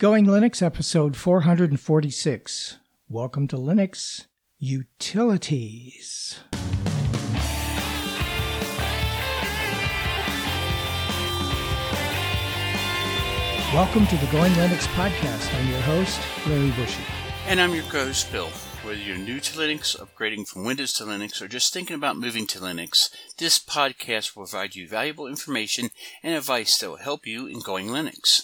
Going Linux episode 446. Welcome to Linux Utilities. Welcome to the Going Linux podcast. I'm your host, Larry Bushey. And I'm your co-host, Bill. Whether you're new to Linux, upgrading from Windows to Linux, or just thinking about moving to Linux, this podcast will provide you valuable information and advice that will help you in going Linux.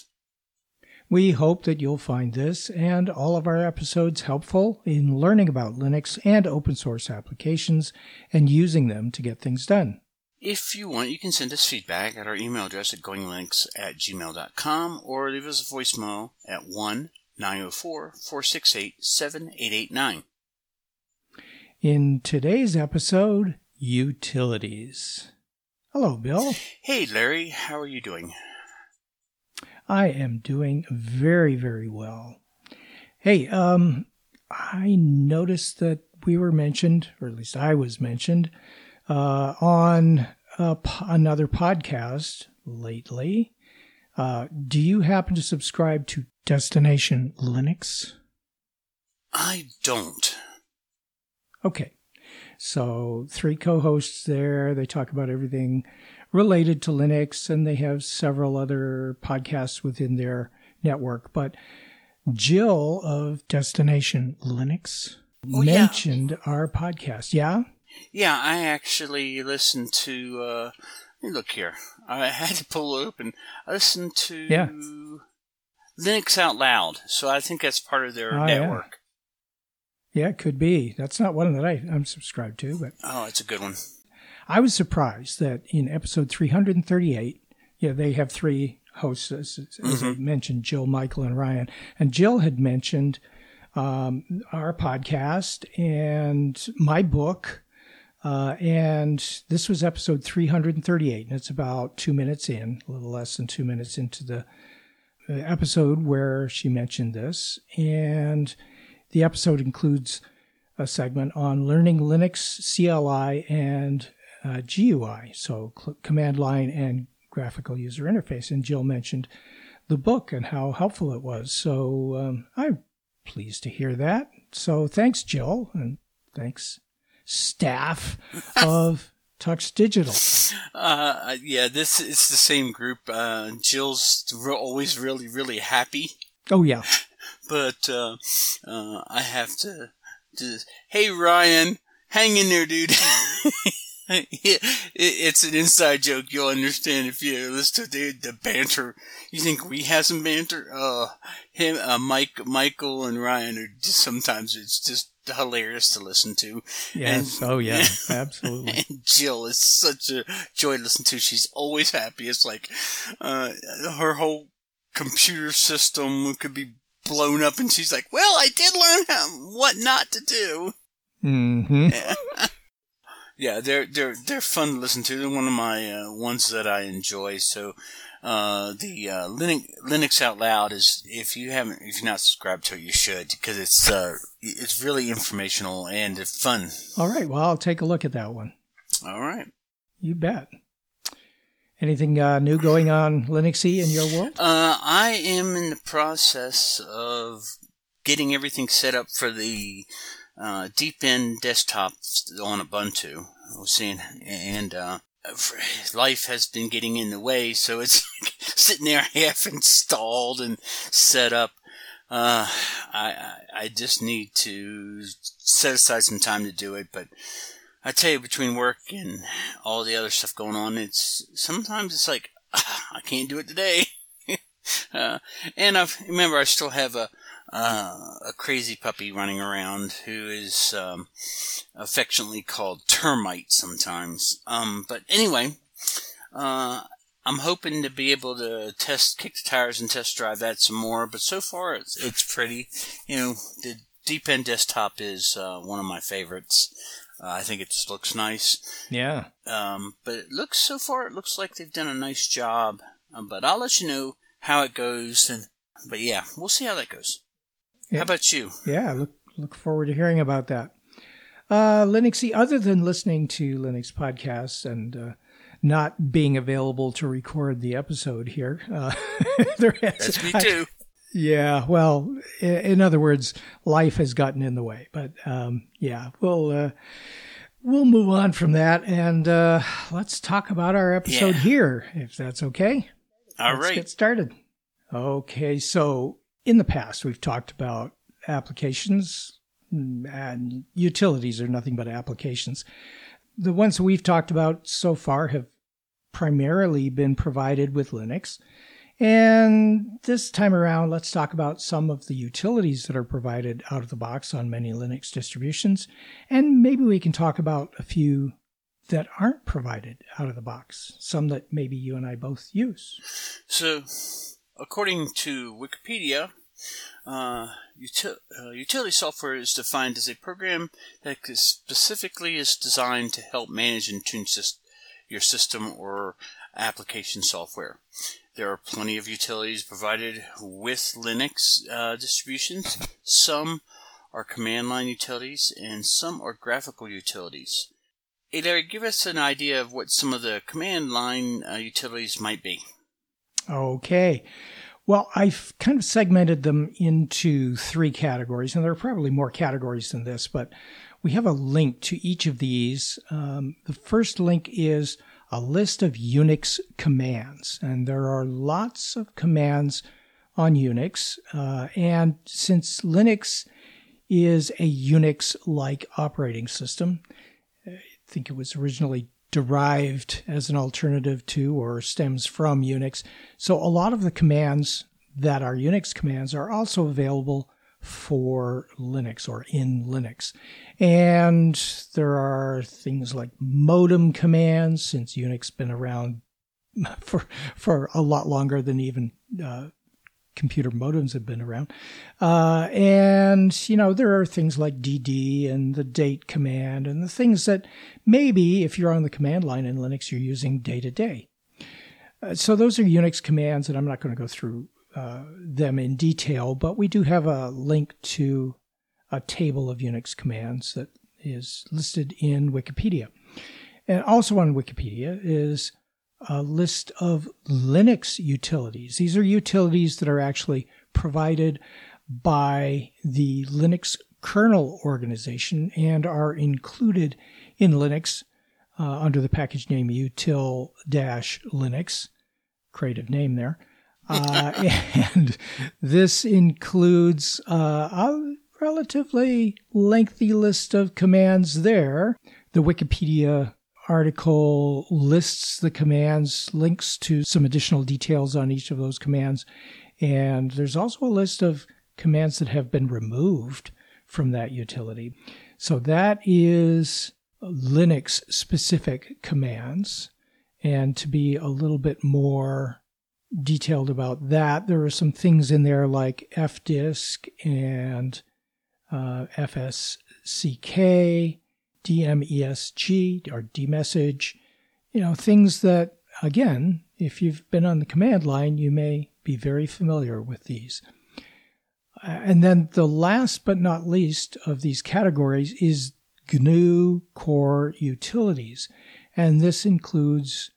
We hope that you'll find this and all of our episodes helpful in learning about Linux and open source applications and using them to get things done. If you want, you can send us feedback at our email address at goinglinux at gmail.com or leave us a voicemail at 1 904 468 7889. In today's episode, utilities. Hello, Bill. Hey, Larry. How are you doing? I am doing very, very well. Hey, um, I noticed that we were mentioned, or at least I was mentioned, uh, on another podcast lately. Uh, do you happen to subscribe to Destination Linux? I don't. Okay. So, three co hosts there. They talk about everything related to Linux, and they have several other podcasts within their network. But Jill of Destination Linux oh, mentioned yeah. our podcast. Yeah? Yeah, I actually listened to. Uh, look here. I had to pull it open. I listened to yeah. Linux Out Loud, so I think that's part of their oh, network. Yeah. Yeah. it could be. That's not one that I, I'm subscribed to, but oh, it's a good one. I was surprised that in episode 338, yeah, they have three hosts, as, as mm-hmm. I mentioned, Jill, Michael, and Ryan, and Jill had mentioned um, our podcast and my book uh, and this was episode 338, and it's about two minutes in, a little less than two minutes into the uh, episode where she mentioned this. And the episode includes a segment on learning Linux CLI and uh, GUI, so cl- command line and graphical user interface. And Jill mentioned the book and how helpful it was. So um, I'm pleased to hear that. So thanks, Jill, and thanks staff of Tux Digital. Uh, yeah, this is the same group. Uh, Jill's always really, really happy. Oh yeah. But uh, uh, I have to, to. Hey Ryan, hang in there, dude. it's an inside joke. You'll understand if you listen to the, the banter. You think we have some banter? Uh, him, uh, Mike, Michael, and Ryan are just sometimes it's just hilarious to listen to. Yes. And, oh yeah. Absolutely. And Jill is such a joy to listen to. She's always happy. It's like uh, her whole computer system could be blown up, and she's like, "Well, I did learn how, what not to do." Hmm. Yeah. yeah, they're they're they're fun to listen to. They're one of my uh, ones that I enjoy. So uh, the uh, Linux, Linux Out Loud is if you haven't if you're not subscribed to it, you should because it's uh, it's really informational and fun. All right, well I'll take a look at that one. All right, you bet. Anything uh, new going on Linuxy in your world? Uh, I am in the process of getting everything set up for the uh, end desktop on Ubuntu. I was seeing, and uh, life has been getting in the way, so it's sitting there half installed and set up. Uh, I, I just need to set aside some time to do it, but I tell you, between work and all the other stuff going on, it's sometimes it's like I can't do it today. uh, and I remember I still have a uh, a crazy puppy running around who is um, affectionately called Termite sometimes. Um, but anyway, uh, I'm hoping to be able to test, kick the tires and test drive that some more. But so far, it's, it's pretty. You know, the Deepin desktop is uh, one of my favorites. Uh, I think it just looks nice. Yeah. Um, but it looks so far, it looks like they've done a nice job. Um, but I'll let you know how it goes. And but yeah, we'll see how that goes. Yeah. How about you? Yeah, look look forward to hearing about that. Uh, Linuxy, other than listening to Linux podcasts and uh, not being available to record the episode here, uh, there has, That's me too. Yeah, well, in other words, life has gotten in the way. But um, yeah, we'll uh, we'll move on from that and uh, let's talk about our episode yeah. here, if that's okay. All let's right. get started. Okay, so in the past we've talked about applications and utilities are nothing but applications. The ones we've talked about so far have primarily been provided with Linux. And this time around, let's talk about some of the utilities that are provided out of the box on many Linux distributions. And maybe we can talk about a few that aren't provided out of the box, some that maybe you and I both use. So, according to Wikipedia, uh, util- uh, utility software is defined as a program that specifically is designed to help manage and tune your system or application software. There are plenty of utilities provided with Linux uh, distributions. Some are command line utilities, and some are graphical utilities. Hey Larry, give us an idea of what some of the command line uh, utilities might be. Okay. Well, I've kind of segmented them into three categories, and there are probably more categories than this, but we have a link to each of these. Um, the first link is a list of Unix commands, and there are lots of commands on Unix. Uh, and since Linux is a Unix like operating system, I think it was originally derived as an alternative to or stems from Unix. So a lot of the commands that are Unix commands are also available for Linux or in Linux. And there are things like modem commands, since Unix has been around for for a lot longer than even uh, computer modems have been around. Uh, and, you know, there are things like DD and the date command and the things that maybe if you're on the command line in Linux, you're using day to day. Uh, so those are Unix commands, and I'm not going to go through uh, them in detail, but we do have a link to a table of Unix commands that is listed in Wikipedia. And also on Wikipedia is a list of Linux utilities. These are utilities that are actually provided by the Linux kernel organization and are included in Linux uh, under the package name util-linux, creative name there. Uh, and this includes uh, a relatively lengthy list of commands there. The Wikipedia article lists the commands, links to some additional details on each of those commands. And there's also a list of commands that have been removed from that utility. So that is Linux specific commands. And to be a little bit more detailed about that, there are some things in there like fdisk and uh, fsck DMESG or DMessage, you know, things that, again, if you've been on the command line, you may be very familiar with these. And then the last but not least of these categories is GNU core utilities. And this includes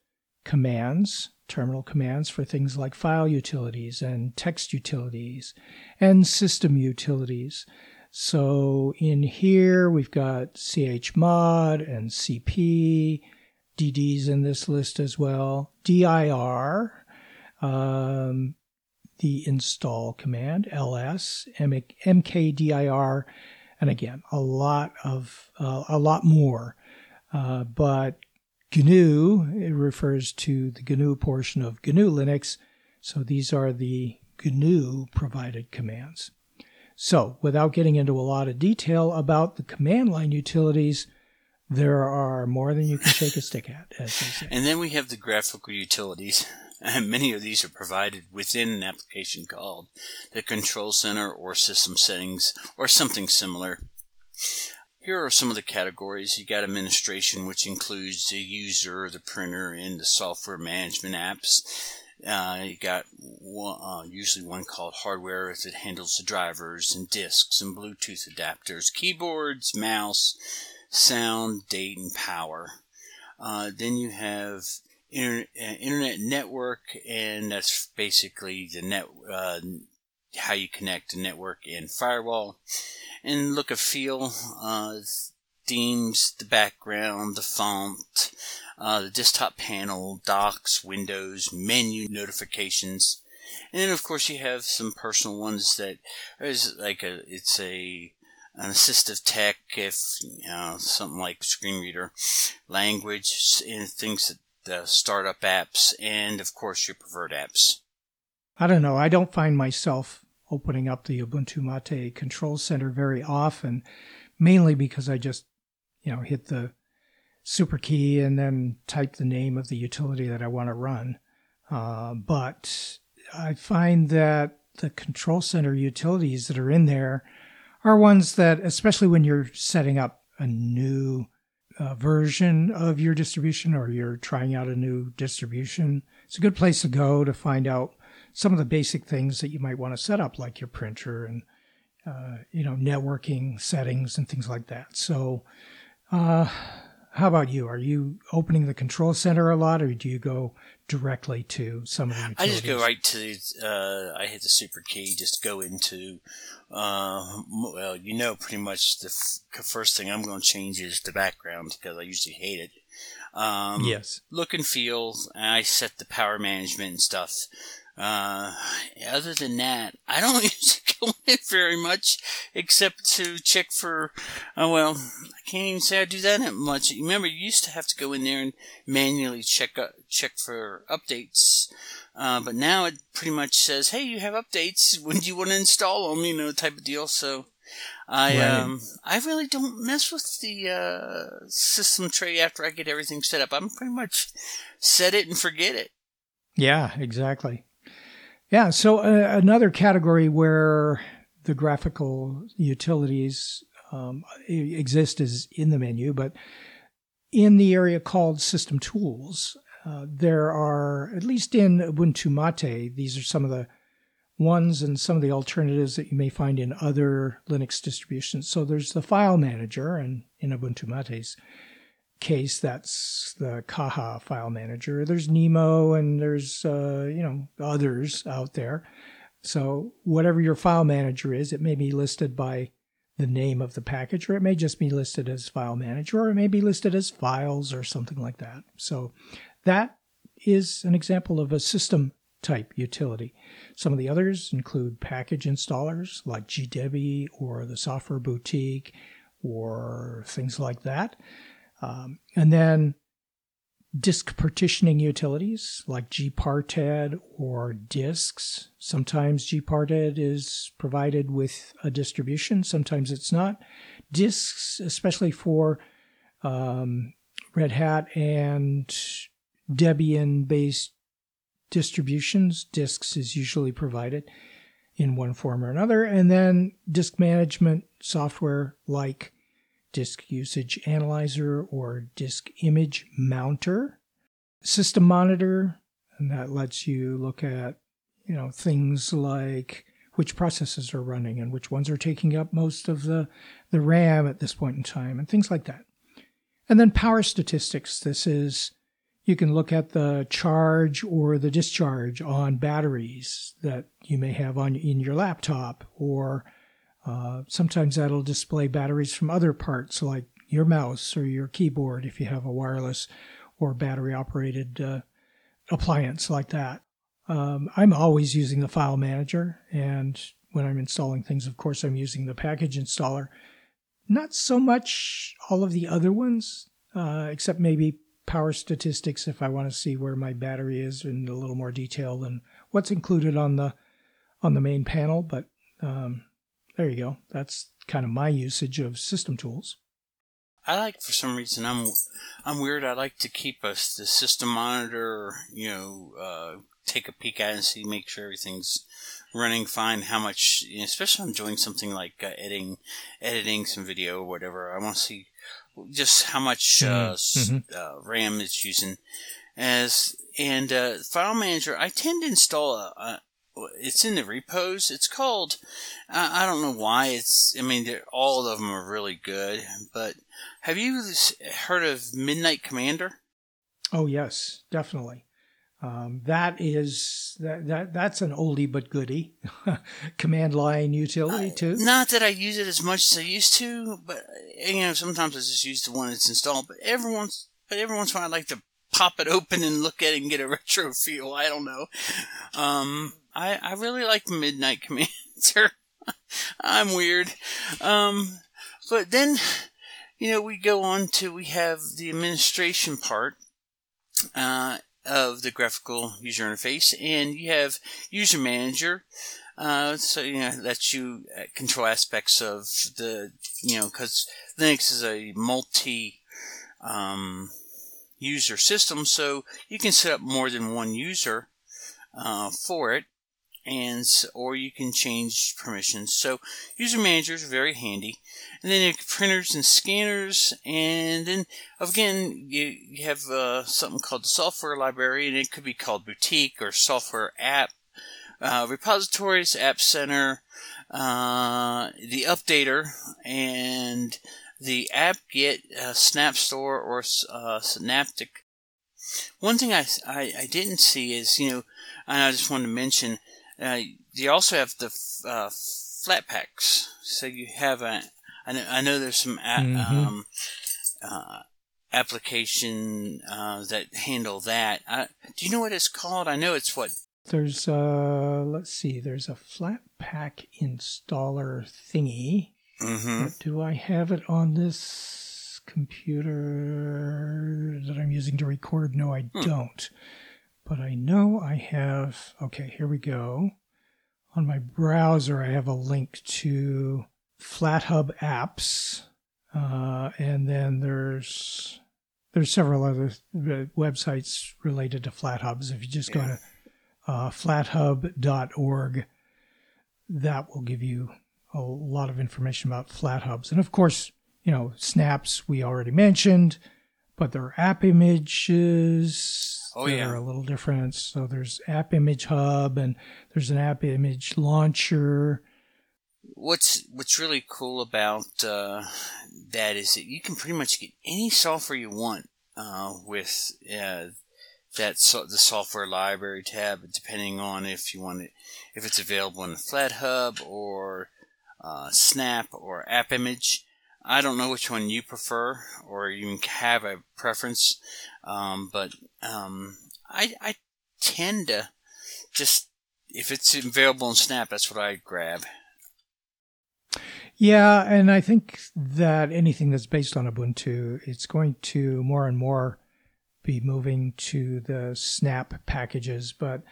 commands, terminal commands for things like file utilities and text utilities and system utilities. So in here, we've got chmod and cp, DD's in this list as well, dir, um, the install command, ls, mkdir, and again, a lot of, uh, a lot more. Uh, but GNU, it refers to the GNU portion of GNU Linux. So these are the GNU provided commands. So, without getting into a lot of detail about the command line utilities, there are more than you can shake a stick at. And then we have the graphical utilities. And many of these are provided within an application called the control center or system settings or something similar. Here are some of the categories. You got administration, which includes the user, the printer, and the software management apps. Uh, you got one, uh, usually one called hardware that handles the drivers and disks and Bluetooth adapters, keyboards, mouse, sound, date, and power. Uh, then you have inter- uh, internet network, and that's basically the net uh, how you connect a network and firewall. And look and feel, uh, themes, the background, the font, uh, the desktop panel, docs, windows, menu notifications. And then of course you have some personal ones that is like a, it's a, an assistive tech, if, you know, something like screen reader, language, and things that the startup apps, and of course your preferred apps. I don't know. I don't find myself opening up the Ubuntu Mate control center very often, mainly because I just, you know, hit the super key and then type the name of the utility that I want to run. Uh, but I find that the control center utilities that are in there are ones that, especially when you're setting up a new uh, version of your distribution or you're trying out a new distribution, it's a good place to go to find out some of the basic things that you might want to set up, like your printer and uh, you know networking settings and things like that. So, uh, how about you? Are you opening the control center a lot, or do you go directly to some of the utilities? I just go right to uh, I hit the super key, just go into uh, well, you know, pretty much the f- first thing I'm going to change is the background because I usually hate it. Um, yes. Look and feel. And I set the power management and stuff. Uh, other than that, I don't usually go in very much except to check for, uh, well, I can't even say I do that much. Remember, you used to have to go in there and manually check, uh, check for updates. Uh, but now it pretty much says, hey, you have updates. When do you want to install them? You know, type of deal. So, I right. um I really don't mess with the uh, system tray after I get everything set up. I'm pretty much set it and forget it. Yeah, exactly. Yeah. So uh, another category where the graphical utilities um, exist is in the menu, but in the area called System Tools, uh, there are, at least in Ubuntu Mate, these are some of the ones and some of the alternatives that you may find in other Linux distributions. So there's the file manager, and in Ubuntu Mate's case, that's the Caja file manager. There's Nemo, and there's uh, you know others out there. So whatever your file manager is, it may be listed by the name of the package, or it may just be listed as file manager, or it may be listed as files or something like that. So that is an example of a system type utility. Some of the others include package installers like GDebi or the Software Boutique or things like that. Um, and then disk partitioning utilities like gparted or disks. Sometimes gparted is provided with a distribution, sometimes it's not. Disks, especially for um, Red Hat and Debian based distributions, disks is usually provided in one form or another. And then disk management software like Disk Usage Analyzer or Disk Image Mounter. System Monitor, and that lets you look at, you know, things like which processes are running and which ones are taking up most of the, the RAM at this point in time and things like that. And then power statistics. This is you can look at the charge or the discharge on batteries that you may have on in your laptop, or uh, sometimes that'll display batteries from other parts like your mouse or your keyboard if you have a wireless or battery operated uh, appliance like that. Um, I'm always using the file manager, and when I'm installing things, of course, I'm using the package installer. Not so much all of the other ones, uh, except maybe power statistics if I want to see where my battery is in a little more detail than what's included on the on the main panel. But um, there you go. That's kind of my usage of system tools. I like for some reason I'm I'm weird. I like to keep us the system monitor. You know, uh, take a peek at it and see, make sure everything's running fine. How much, especially I'm doing something like uh, editing, editing some video or whatever. I want to see just how much uh, mm-hmm. uh, RAM it's using. As and uh, file manager, I tend to install a, a it's in the repos. It's called. I, I don't know why. It's. I mean, all of them are really good. But have you heard of Midnight Commander? Oh yes, definitely. Um, that is that, that that's an oldie but goodie command line utility too. Not that I use it as much as I used to, but you know sometimes I just use the one that's installed. But every once, but every once in a while I like to pop it open and look at it and get a retro feel. I don't know. Um, I I really like Midnight Commander. I'm weird. Um, but then you know we go on to we have the administration part. Uh, of the graphical user interface, and you have user manager. Uh, so you know lets you uh, control aspects of the you know because Linux is a multi um, user system, so you can set up more than one user uh, for it, and or you can change permissions. So user manager is very handy. And then printers and scanners, and then again you, you have uh, something called the software library, and it could be called boutique or software app uh, repositories, app center, uh, the updater, and the apt-get uh, snap store or uh, synaptic one thing I, I, I, didn't see is, you know, and I just wanted to mention, uh, you also have the uh, Flatpaks. So you have a, I know, I know there's some a, mm-hmm. um, uh, application uh, that handle that. do you know what it's called? I know it's what. There's uh, let's see. There's a flat pack installer thingy. Mm-hmm. do I have it on this computer that I'm using to record? No, I hmm. don't. But I know I have. Okay, here we go. On my browser, I have a link to FlatHub apps, uh, and then there's there's several other websites related to FlatHubs. If you just go to uh, flathub.org, that will give you a lot of information about FlatHubs. And of course, you know, snaps we already mentioned, but there are app images oh, that yeah. are a little different. So there's App Image Hub and there's an App Image Launcher. What's what's really cool about uh, that is that you can pretty much get any software you want uh, with uh, that so, the software library tab, depending on if you want it, if it's available in the FlatHub or uh, Snap or App Image. I don't know which one you prefer, or you have a preference, um, but um, I, I tend to just if it's available in Snap, that's what I grab. Yeah, and I think that anything that's based on Ubuntu, it's going to more and more be moving to the Snap packages, but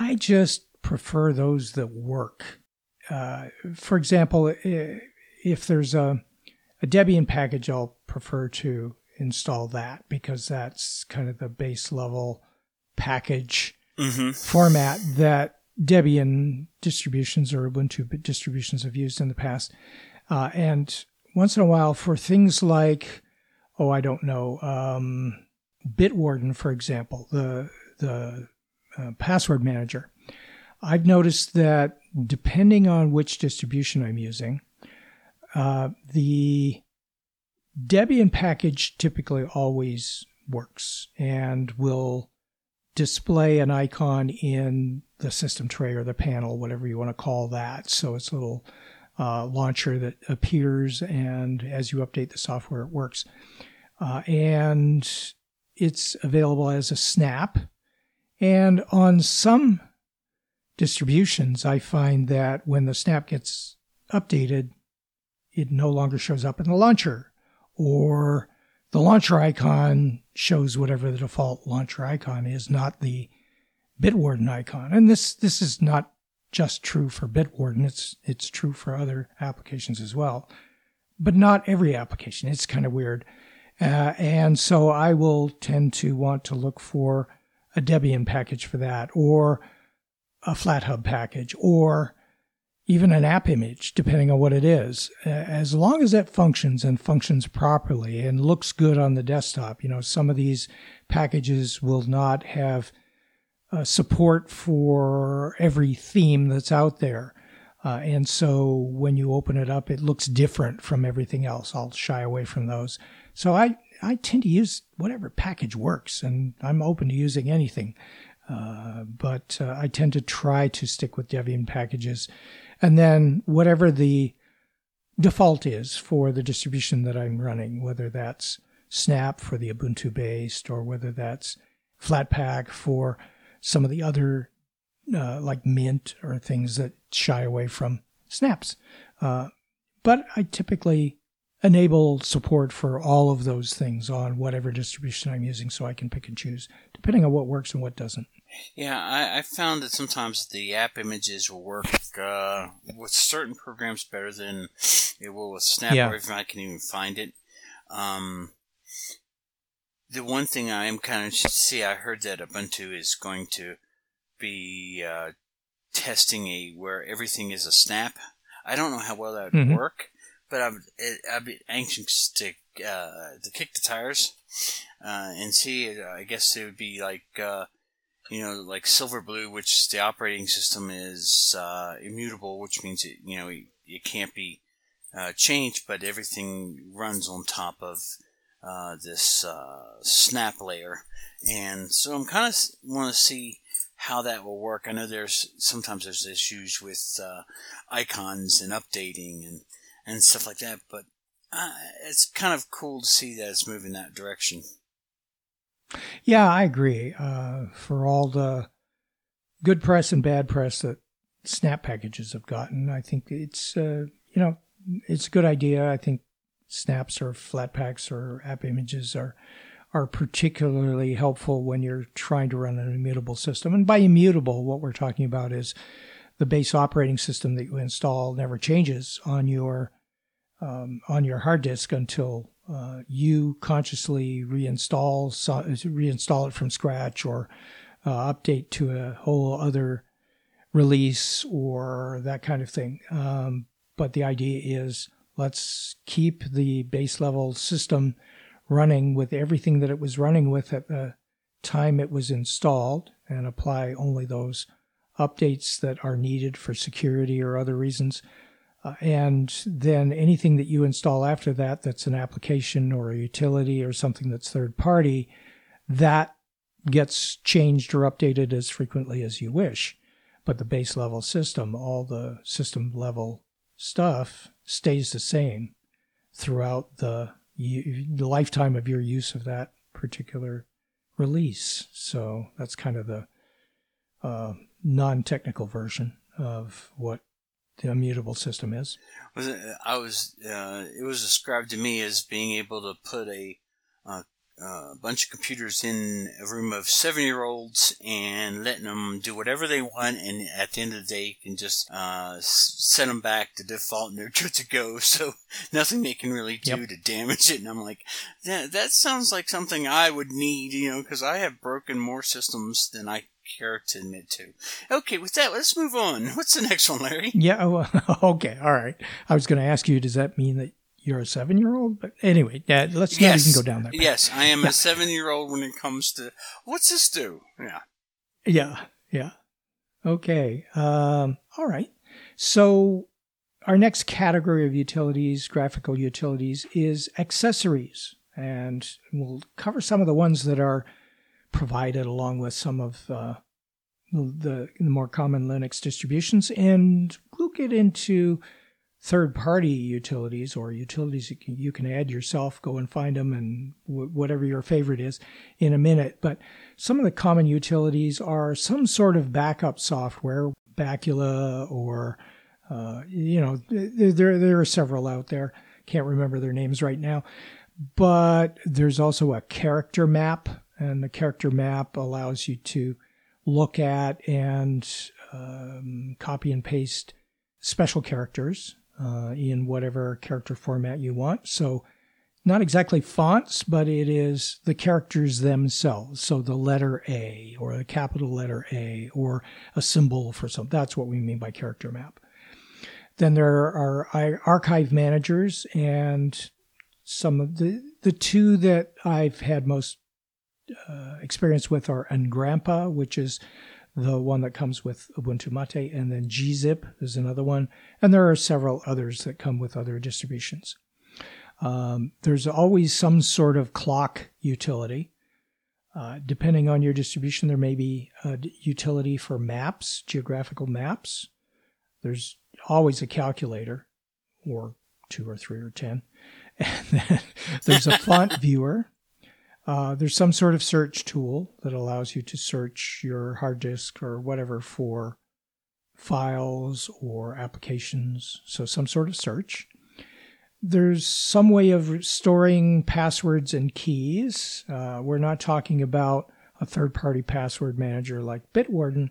I just prefer those that work. Uh, for example, if there's a a Debian package, I'll prefer to install that because that's kind of the base level package mm-hmm. format that Debian distributions or Ubuntu distributions have used in the past. Uh, and once in a while, for things like, oh, I don't know, um, Bitwarden, for example, the the uh, password manager, I've noticed that depending on which distribution I'm using, uh, the Debian package typically always works and will display an icon in the system tray or the panel, whatever you want to call that. So it's a little uh, launcher that appears, and as you update the software, it works. Uh, and it's available as a snap. And on some distributions, I find that when the snap gets updated, it no longer shows up in the launcher, or the launcher icon shows whatever the default launcher icon is, not the Bitwarden icon. And this this is not just true for Bitwarden; it's it's true for other applications as well, but not every application. It's kind of weird, uh, and so I will tend to want to look for a Debian package for that, or a FlatHub package, or even an app image, depending on what it is, as long as it functions and functions properly and looks good on the desktop. You know, some of these packages will not have uh, support for every theme that's out there. Uh, and so when you open it up, it looks different from everything else. I'll shy away from those. So I, I tend to use whatever package works, and I'm open to using anything. Uh, but uh, I tend to try to stick with Debian packages. And then whatever the default is for the distribution that I'm running, whether that's Snap for the Ubuntu based or whether that's Flatpak for some of the other uh, like Mint or things that shy away from snaps. Uh, but I typically enable support for all of those things on whatever distribution I'm using so I can pick and choose depending on what works and what doesn't. Yeah, I, I found that sometimes the app images will work uh, with certain programs better than it will with Snap, yeah. or if I can even find it. Um, the one thing I am kind of see, I heard that Ubuntu is going to be uh, testing a where everything is a snap. I don't know how well that would mm-hmm. work, but I'm I'd be anxious to uh, to kick the tires uh, and see. I guess it would be like uh, you know like Silverblue, which the operating system is uh, immutable, which means it you know it, it can't be uh, changed, but everything runs on top of uh, this snap layer, and so I'm kind of want to see how that will work. I know there's sometimes there's issues with uh, icons and updating and and stuff like that, but uh, it's kind of cool to see that it's moving that direction. Yeah, I agree. Uh, for all the good press and bad press that Snap packages have gotten, I think it's uh, you know it's a good idea. I think snaps or flat packs or app images are are particularly helpful when you're trying to run an immutable system. And by immutable, what we're talking about is the base operating system that you install never changes on your um, on your hard disk until uh, you consciously reinstall reinstall it from scratch or uh, update to a whole other release or that kind of thing. Um, but the idea is let's keep the base level system running with everything that it was running with at the time it was installed and apply only those updates that are needed for security or other reasons. Uh, and then anything that you install after that, that's an application or a utility or something that's third party, that gets changed or updated as frequently as you wish. But the base level system, all the system level stuff stays the same throughout the the lifetime of your use of that particular release. So that's kind of the uh, non-technical version of what the immutable system is. I was uh, it was described to me as being able to put a uh, a bunch of computers in a room of seven year olds and letting them do whatever they want, and at the end of the day, you can just uh, send them back to default and they're good to go. So nothing they can really do yep. to damage it. And I'm like, that, that sounds like something I would need, you know, because I have broken more systems than I to admit to. Okay, with that, let's move on. What's the next one, Larry? Yeah, well, okay, all right. I was going to ask you, does that mean that you're a seven year old. But anyway, yeah, let's yes. not even go down that. Yes, I am yeah. a seven year old when it comes to what's this do? Yeah. Yeah. Yeah. Okay. Um, all right. So our next category of utilities, graphical utilities, is accessories. And we'll cover some of the ones that are provided along with some of uh, the, the more common Linux distributions. And we'll get into third party utilities or utilities you can, you can add yourself, go and find them and w- whatever your favorite is in a minute. But some of the common utilities are some sort of backup software, Bacula or, uh, you know, there, there are several out there. Can't remember their names right now. But there's also a character map, and the character map allows you to look at and um, copy and paste special characters uh, in whatever character format you want. So, not exactly fonts, but it is the characters themselves. So, the letter A or a capital letter A or a symbol for some. That's what we mean by character map. Then there are archive managers, and some of the the two that I've had most uh, experience with are Engrampa, which is the one that comes with Ubuntu Mate, and then gzip is another one, and there are several others that come with other distributions. Um, there's always some sort of clock utility. Uh, depending on your distribution, there may be a utility for maps, geographical maps. There's always a calculator, or two or three or ten. And then there's a font viewer. Uh, there's some sort of search tool that allows you to search your hard disk or whatever for files or applications. So some sort of search. There's some way of storing passwords and keys. Uh, we're not talking about a third party password manager like Bitwarden,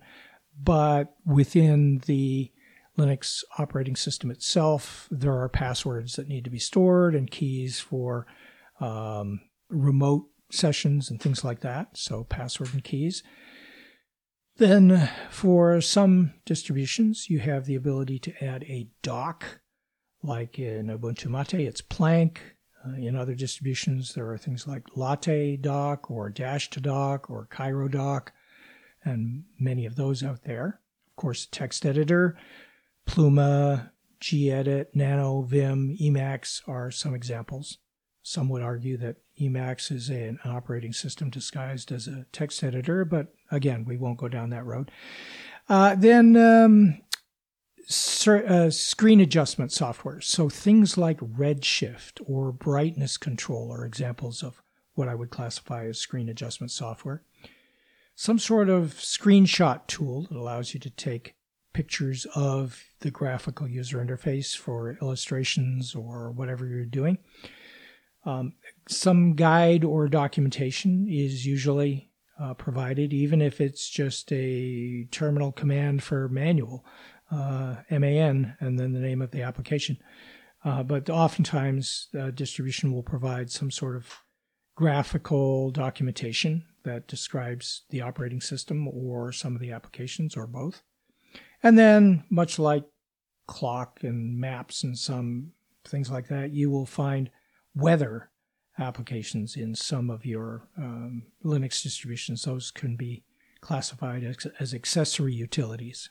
but within the Linux operating system itself, there are passwords that need to be stored and keys for um, remote sessions and things like that. So, password and keys. Then, for some distributions, you have the ability to add a dock, like in Ubuntu Mate, it's Plank. Uh, in other distributions, there are things like Latte Dock or Dash to Dock or Cairo Dock, and many of those out there. Of course, text editor Pluma, gedit, Nano, Vim, Emacs are some examples. Some would argue that Emacs is an operating system disguised as a text editor, but again, we won't go down that road. Uh, then um, uh, screen adjustment software. So things like Redshift or brightness control are examples of what I would classify as screen adjustment software. Some sort of screenshot tool that allows you to take pictures of the graphical user interface for illustrations or whatever you're doing. Um, some guide or documentation is usually uh, provided, even if it's just a terminal command for manual, uh, MAN, and then the name of the application. Uh, but oftentimes, the distribution will provide some sort of graphical documentation that describes the operating system or some of the applications or both. And then, much like clock and maps and some things like that, you will find weather applications in some of your um, Linux distributions. Those can be classified as, as, accessory utilities.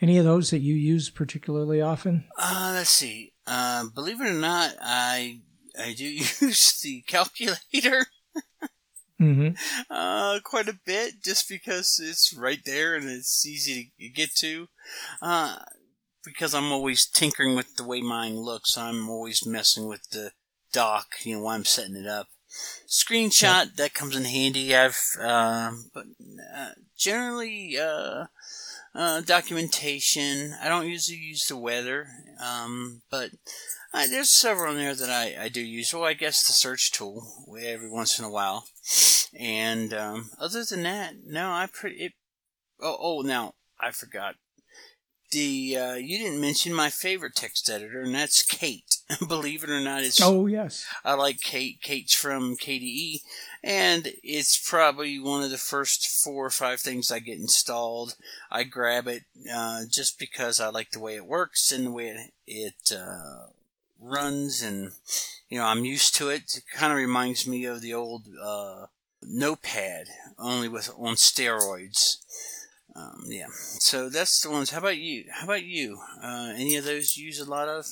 Any of those that you use particularly often? Uh, let's see. Uh, believe it or not, I I do use the calculator mm-hmm. uh, quite a bit just because it's right there and it's easy to get to. Uh, because I'm always tinkering with the way mine looks, I'm always messing with the dock, you know, while I'm setting it up. Screenshot, yeah. that comes in handy. I've, uh, but uh, generally, uh, uh, documentation. I don't usually use the weather, um, but uh, there's several in there that I, I do use. Well, I guess the search tool every once in a while. And um, other than that, no, I pretty. It, oh, oh, now I forgot. The uh, you didn't mention my favorite text editor, and that's Kate. Believe it or not, it's oh yes, I like Kate. Kate's from KDE, and it's probably one of the first four or five things I get installed. I grab it uh, just because I like the way it works and the way it, it uh, runs and you know I'm used to it. It kind of reminds me of the old uh, Notepad, only with on steroids. Um, yeah, so that's the ones. How about you? How about you? Uh, any of those you use a lot of?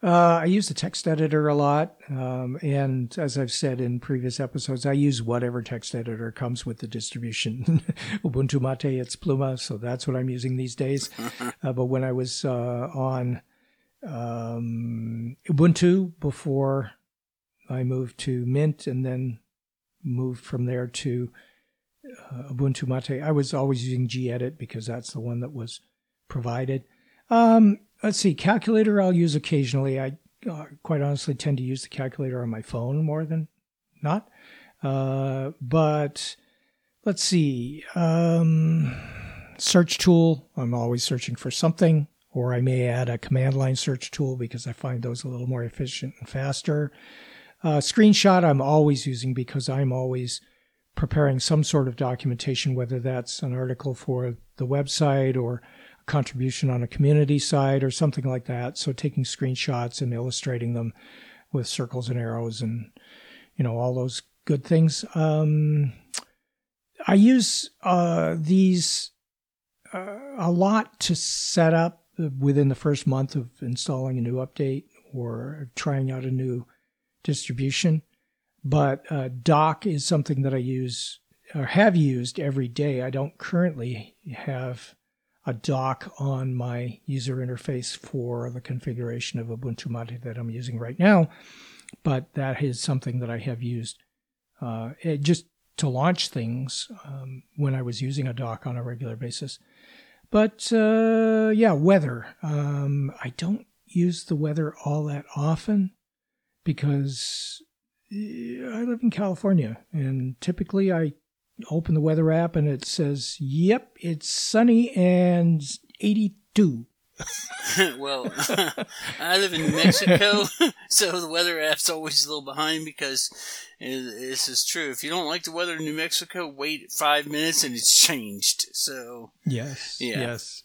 Uh, I use the text editor a lot, um, and as I've said in previous episodes, I use whatever text editor comes with the distribution. Ubuntu Mate, it's Pluma, so that's what I'm using these days. uh, but when I was uh, on um, Ubuntu before I moved to Mint and then moved from there to uh, Ubuntu Mate. I was always using gedit because that's the one that was provided. Um, let's see, calculator I'll use occasionally. I uh, quite honestly tend to use the calculator on my phone more than not. Uh, but let's see, um, search tool. I'm always searching for something or I may add a command line search tool because I find those a little more efficient and faster. Uh, screenshot I'm always using because I'm always preparing some sort of documentation, whether that's an article for the website or a contribution on a community site or something like that. So taking screenshots and illustrating them with circles and arrows and you know all those good things. Um, I use uh, these uh, a lot to set up within the first month of installing a new update or trying out a new distribution. But uh, Dock is something that I use or have used every day. I don't currently have a dock on my user interface for the configuration of Ubuntu Mate that I'm using right now, but that is something that I have used uh, just to launch things um, when I was using a dock on a regular basis. But uh, yeah, weather. Um, I don't use the weather all that often because I live in California and typically I open the weather app and it says, "Yep, it's sunny and 82." well, I live in New Mexico, so the weather app's always a little behind because this is true. If you don't like the weather in New Mexico, wait five minutes and it's changed. So yes, yeah. yes,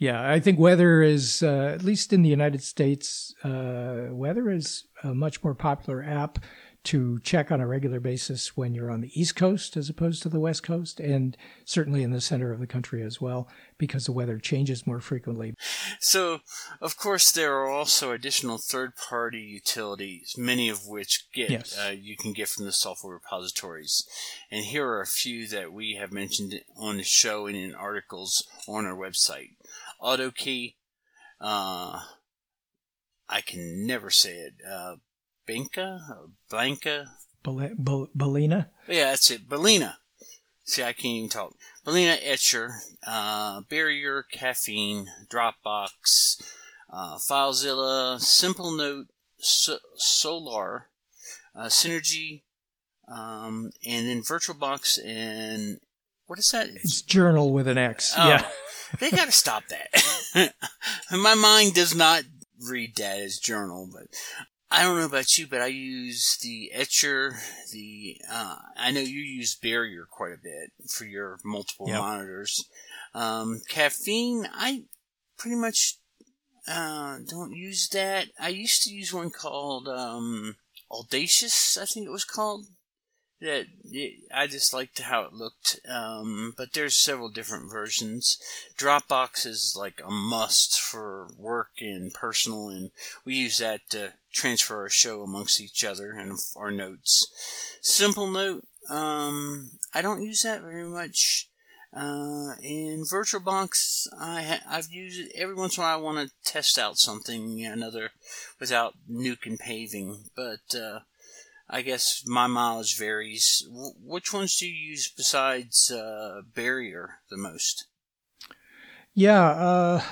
yeah. I think weather is uh, at least in the United States, uh, weather is a much more popular app to check on a regular basis when you're on the East Coast as opposed to the West Coast, and certainly in the center of the country as well, because the weather changes more frequently. So, of course, there are also additional third-party utilities, many of which get yes. uh, you can get from the software repositories, and here are a few that we have mentioned on the show and in articles on our website. AutoKey. Uh, I can never say it. Uh, Binka or Blanca. Balena? Yeah, that's it. Balena. See, I can't even talk. Balena Etcher, uh, Barrier, Caffeine, Dropbox, uh, FileZilla, Simplenote, so- Solaar, uh, Synergy, um, and then VirtualBox and what is that? It's Journal with an X. Oh, yeah. they got to stop that. My mind does not read that as journal, but I don't know about you, but I use the Etcher. The uh, I know you use Barrier quite a bit for your multiple yep. monitors. Um, caffeine, I pretty much uh, don't use that. I used to use one called um, Audacious, I think it was called that I just liked how it looked. Um, but there's several different versions. Dropbox is like a must for work and personal, and we use that to transfer our show amongst each other and our notes. Simplenote, um, I don't use that very much. Uh, in VirtualBox, I ha- I've used it every once in a while. I want to test out something, another, without nuke and paving. But uh, I guess my mileage varies. W- which ones do you use besides uh, Barrier the most? Yeah, uh,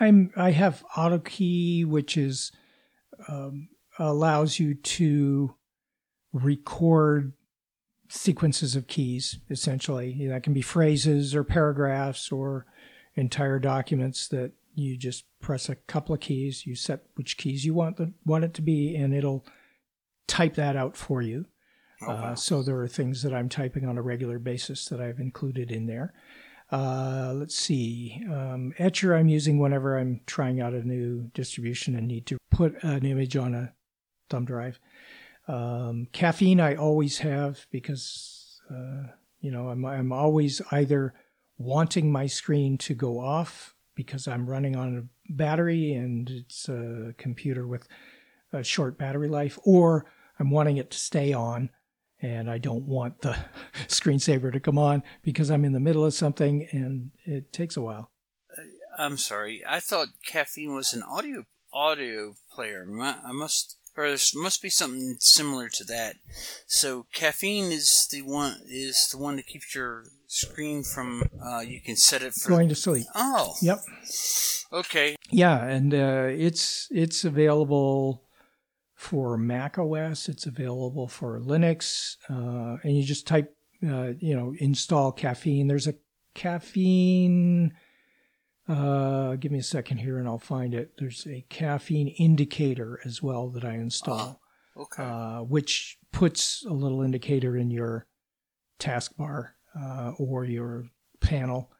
I'm. I have AutoKey, which is um, allows you to record sequences of keys. Essentially, that can be phrases or paragraphs or entire documents that you just press a couple of keys. You set which keys you want the, want it to be, and it'll type that out for you. Oh, uh, wow. uh, so there are things that I'm typing on a regular basis that I've included in there. Uh, let's see. Um, Etcher I'm using whenever I'm trying out a new distribution and need to put an image on a thumb drive. Um, caffeine I always have because uh, you know I'm I'm always either wanting my screen to go off because I'm running on a battery and it's a computer with a short battery life, or I'm wanting it to stay on and I don't want the screensaver to come on because I'm in the middle of something and it takes a while. Uh, I'm sorry. I thought caffeine was an audio audio player. I must or there must be something similar to that. So caffeine is the one is the one that keeps your screen from uh, you can set it for going to sleep. Oh. Yep. Okay. Yeah, and uh, it's it's available for Mac OS. It's available for Linux, uh, and you just type, uh, you know, install caffeine. There's a caffeine. Uh, give me a second here, and I'll find it. There's a caffeine indicator as well that I install, oh, okay. Uh, which puts a little indicator in your taskbar uh, or your panel,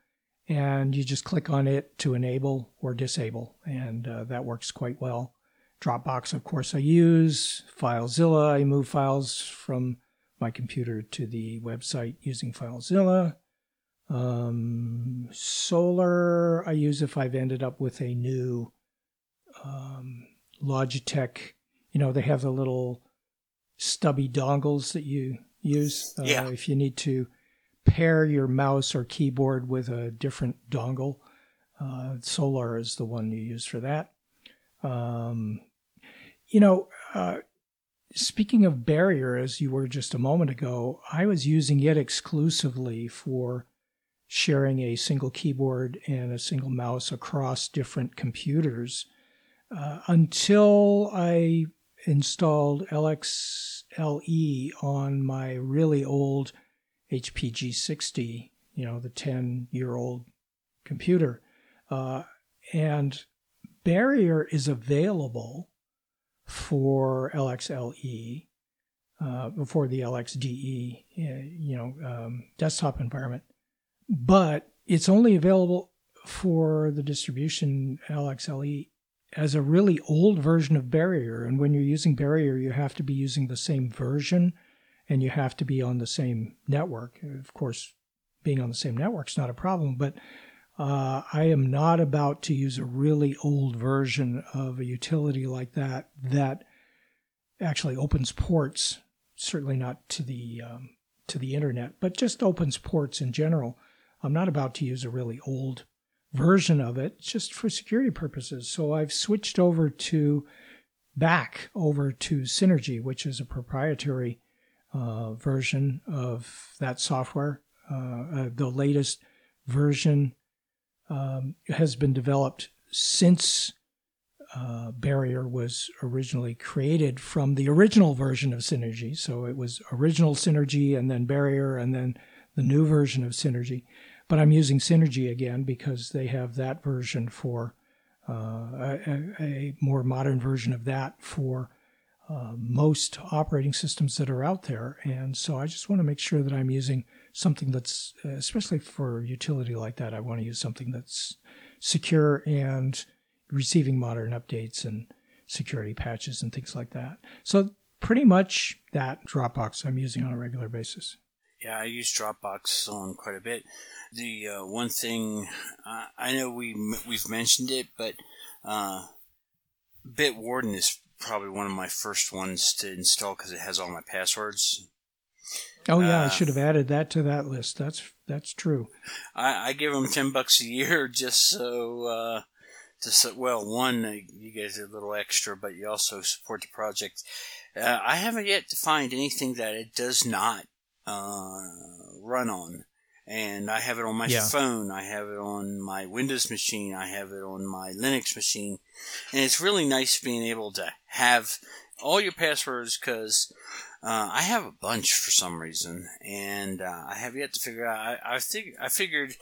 and you just click on it to enable or disable, and uh, that works quite well. Dropbox, of course, I use. FileZilla, I move files from my computer to the website using FileZilla. Um, Solaar, I use if I've ended up with a new um, Logitech, you know, they have the little stubby dongles that you use. Uh, yeah. If you need to pair your mouse or keyboard with a different dongle, uh, Solaar is the one you use for that. Um, you know, uh, speaking of barrier, as you were just a moment ago, I was using it exclusively for sharing a single keyboard and a single mouse across different computers uh, until I installed LXLE on my really old HP G60, you know, the 10 year old computer. Uh, and Barrier is available for LXLE, uh, for the LXDE, uh, you know, um, desktop environment, but it's only available for the distribution LXLE as a really old version of Barrier. And when you're using Barrier, you have to be using the same version and you have to be on the same network. Of course, being on the same network is not a problem, but uh, I am not about to use a really old version of a utility like that that actually opens ports. Certainly not to the um, to the internet, but just opens ports in general. I'm not about to use a really old version of it just for security purposes. So I've switched over to back over to Synergy, which is a proprietary uh, version of that software. Uh, uh, the latest version um, has been developed since uh, Barrier was originally created from the original version of Synergy. So it was original Synergy and then Barrier and then the new version of Synergy. But I'm using Synergy again because they have that version for uh, a, a, more modern version of that for uh, most operating systems that are out there. And so I just want to make sure that I'm using something that's, especially for utility like that, I want to use something that's secure and receiving modern updates and security patches and things like that. So pretty much that Dropbox I'm using on a regular basis. Yeah, I use Dropbox on quite a bit. The uh, one thing uh, I know we we've mentioned it, but uh, Bitwarden is probably one of my first ones to install because it has all my passwords. Oh yeah, I uh, should have added that to that list. That's that's true. I, I give them ten bucks a year just so uh, to well, one uh, you get a little extra, but you also support the project. Uh, I haven't yet to find anything that it does not uh, run on and I have it on my yeah. phone. I have it on my Windows machine. I have it on my Linux machine, and it's really nice being able to have all your passwords because uh, I have a bunch for some reason, and uh, I have yet to figure out. I I, think, I figured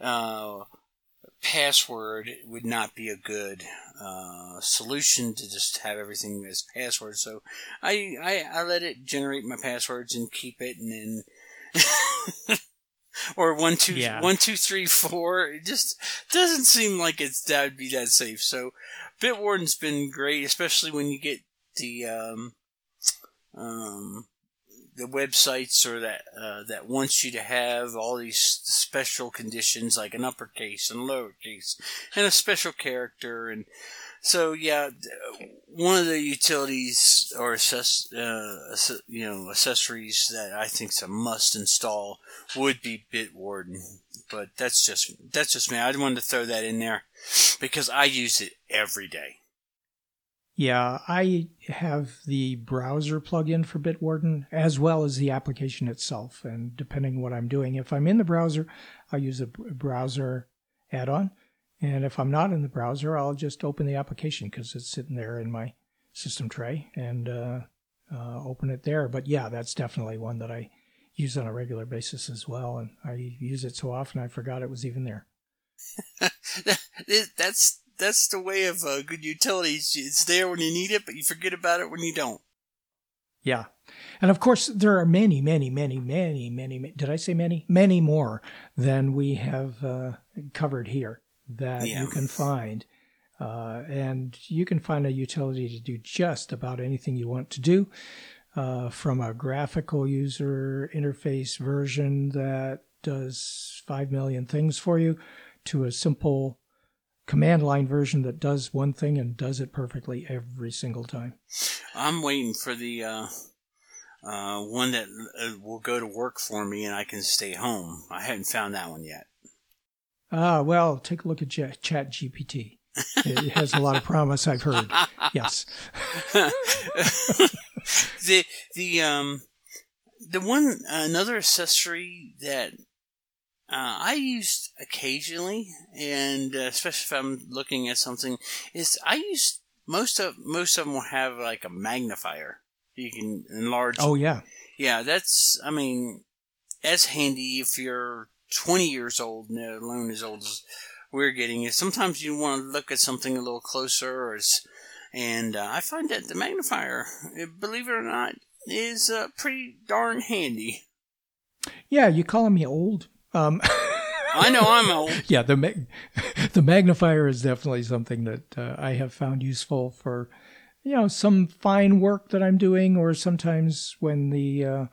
uh, password would not be a good uh, solution to just have everything as password. So I, I I let it generate my passwords and keep it, and then. or one two yeah. one two three four. It just doesn't seem like it's that would be that safe. So Bitwarden's been great, especially when you get the um, um, the websites or that uh, that wants you to have all these special conditions like an uppercase and lowercase and a special character and so yeah, one of the utilities or assess, uh, you know accessories that I think is a must install would be Bitwarden, but that's just that's just me. I wanted to throw that in there because I use it every day. Yeah, I have the browser plugin for Bitwarden as well as the application itself. And depending what I'm doing, if I'm in the browser, I use a browser add-on. And if I'm not in the browser, I'll just open the application because it's sitting there in my system tray and uh, uh, open it there. But yeah, that's definitely one that I use on a regular basis as well. And I use it so often I forgot it was even there. that's that's the way of uh, good utilities. It's there when you need it, but you forget about it when you don't. Yeah. And of course, there are many, many, many, many, many, did I say many? Many more than we have uh, covered here that yeah. you can find. Uh, and you can find a utility to do just about anything you want to do, uh, from a graphical user interface version that does 5 million things for you to a simple command line version that does one thing and does it perfectly every single time. I'm waiting for the uh, uh, one that uh, will go to work for me and I can stay home. I haven't found that one yet. Ah, well, take a look at Ch- ChatGPT. it has a lot of promise, I've heard. Yes. the the um the one another accessory that uh, I used occasionally, and uh, especially if I'm looking at something, is I use most of most of them will have like a magnifier. You can enlarge. Oh yeah, yeah. That's I mean, as handy if you're 20 years old, let alone as old as we're getting. Is sometimes you want to look at something a little closer, or and uh, I find that the magnifier, believe it or not, is uh, pretty darn handy. Yeah, you calling me old? Um, I know I'm old. yeah, the the magnifier is definitely something that uh, I have found useful for, you know, some fine work that I'm doing, or sometimes when the uh,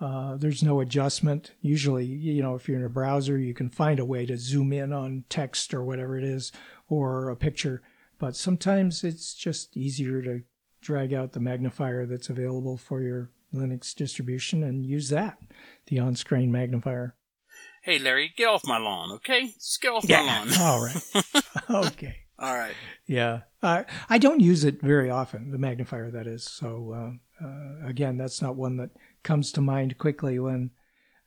uh, there's no adjustment. Usually, you know, if you're in a browser, you can find a way to zoom in on text or whatever it is, or a picture. But sometimes it's just easier to drag out the magnifier that's available for your Linux distribution and use that, the on-screen magnifier. Hey, Larry, get off my lawn, okay? Just get off yeah. my lawn. All right. okay. All right. Yeah. Uh, I don't use it very often, the magnifier, that is. So, uh, uh, again, that's not one that comes to mind quickly when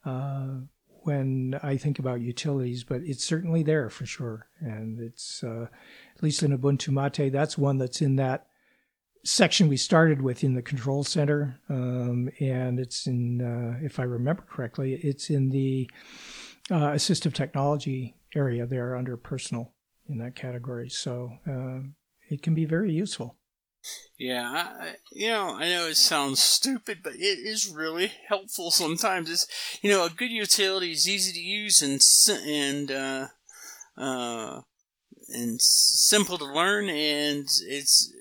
uh, when I think about utilities, but it's certainly there for sure. And it's, uh, at least in Ubuntu Mate, that's one that's in that section we started with in the control center. Um, and it's in, uh, if I remember correctly, it's in the uh, assistive technology area there under personal in that category. So uh, it can be very useful. Yeah, I, you know, I know it sounds stupid, but it is really helpful sometimes. It's, you know, a good utility is easy to use and and uh, uh, and simple to learn, and it's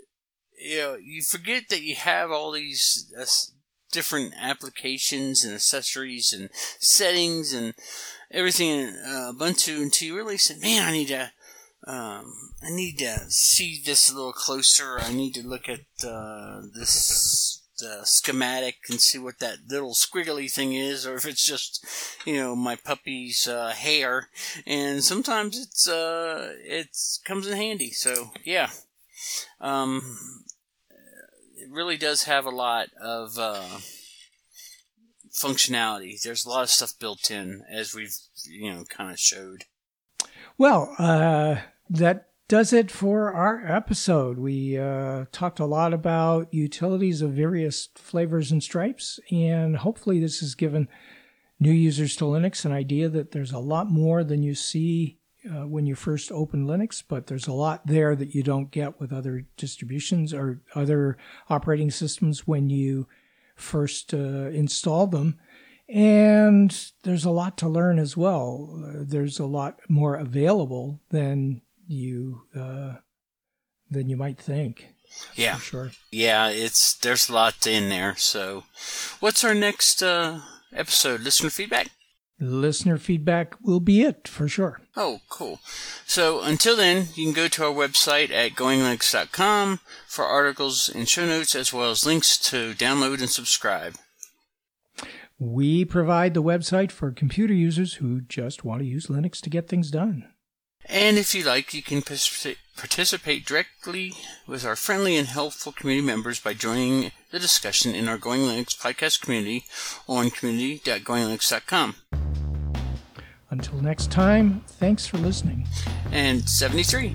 you know you forget that you have all these uh, different applications and accessories and settings and everything in uh, Ubuntu until you really said, man, I need to, um, I need to see this a little closer. I need to look at uh, this schematic and see what that little squiggly thing is, or if it's just, you know, my puppy's uh, hair. And sometimes it's uh, it comes in handy. So yeah, um, it really does have a lot of. Uh, functionality. There's a lot of stuff built in, as we've you know kind of showed. Well, uh, that does it for our episode. We uh, talked a lot about utilities of various flavors and stripes, and hopefully, this has given new users to Linux an idea that there's a lot more than you see uh, when you first open Linux, but there's a lot there that you don't get with other distributions or other operating systems when you first uh, install them. And there's a lot to learn as well. There's a lot more available than you uh, than you might think. Yeah, sure. Yeah, it's there's a lot in there. So, what's our next uh, episode? Listener feedback listener feedback will be it for sure. Oh, cool. So until then, you can go to our website at goinglinux.com for articles and show notes as well as links to download and subscribe. We provide the website for computer users who just want to use Linux to get things done. And if you like, you can participate directly with our friendly and helpful community members by joining the discussion in our Going Linux podcast community on community.goinglinux.com. Until next time, thanks for listening. And 73.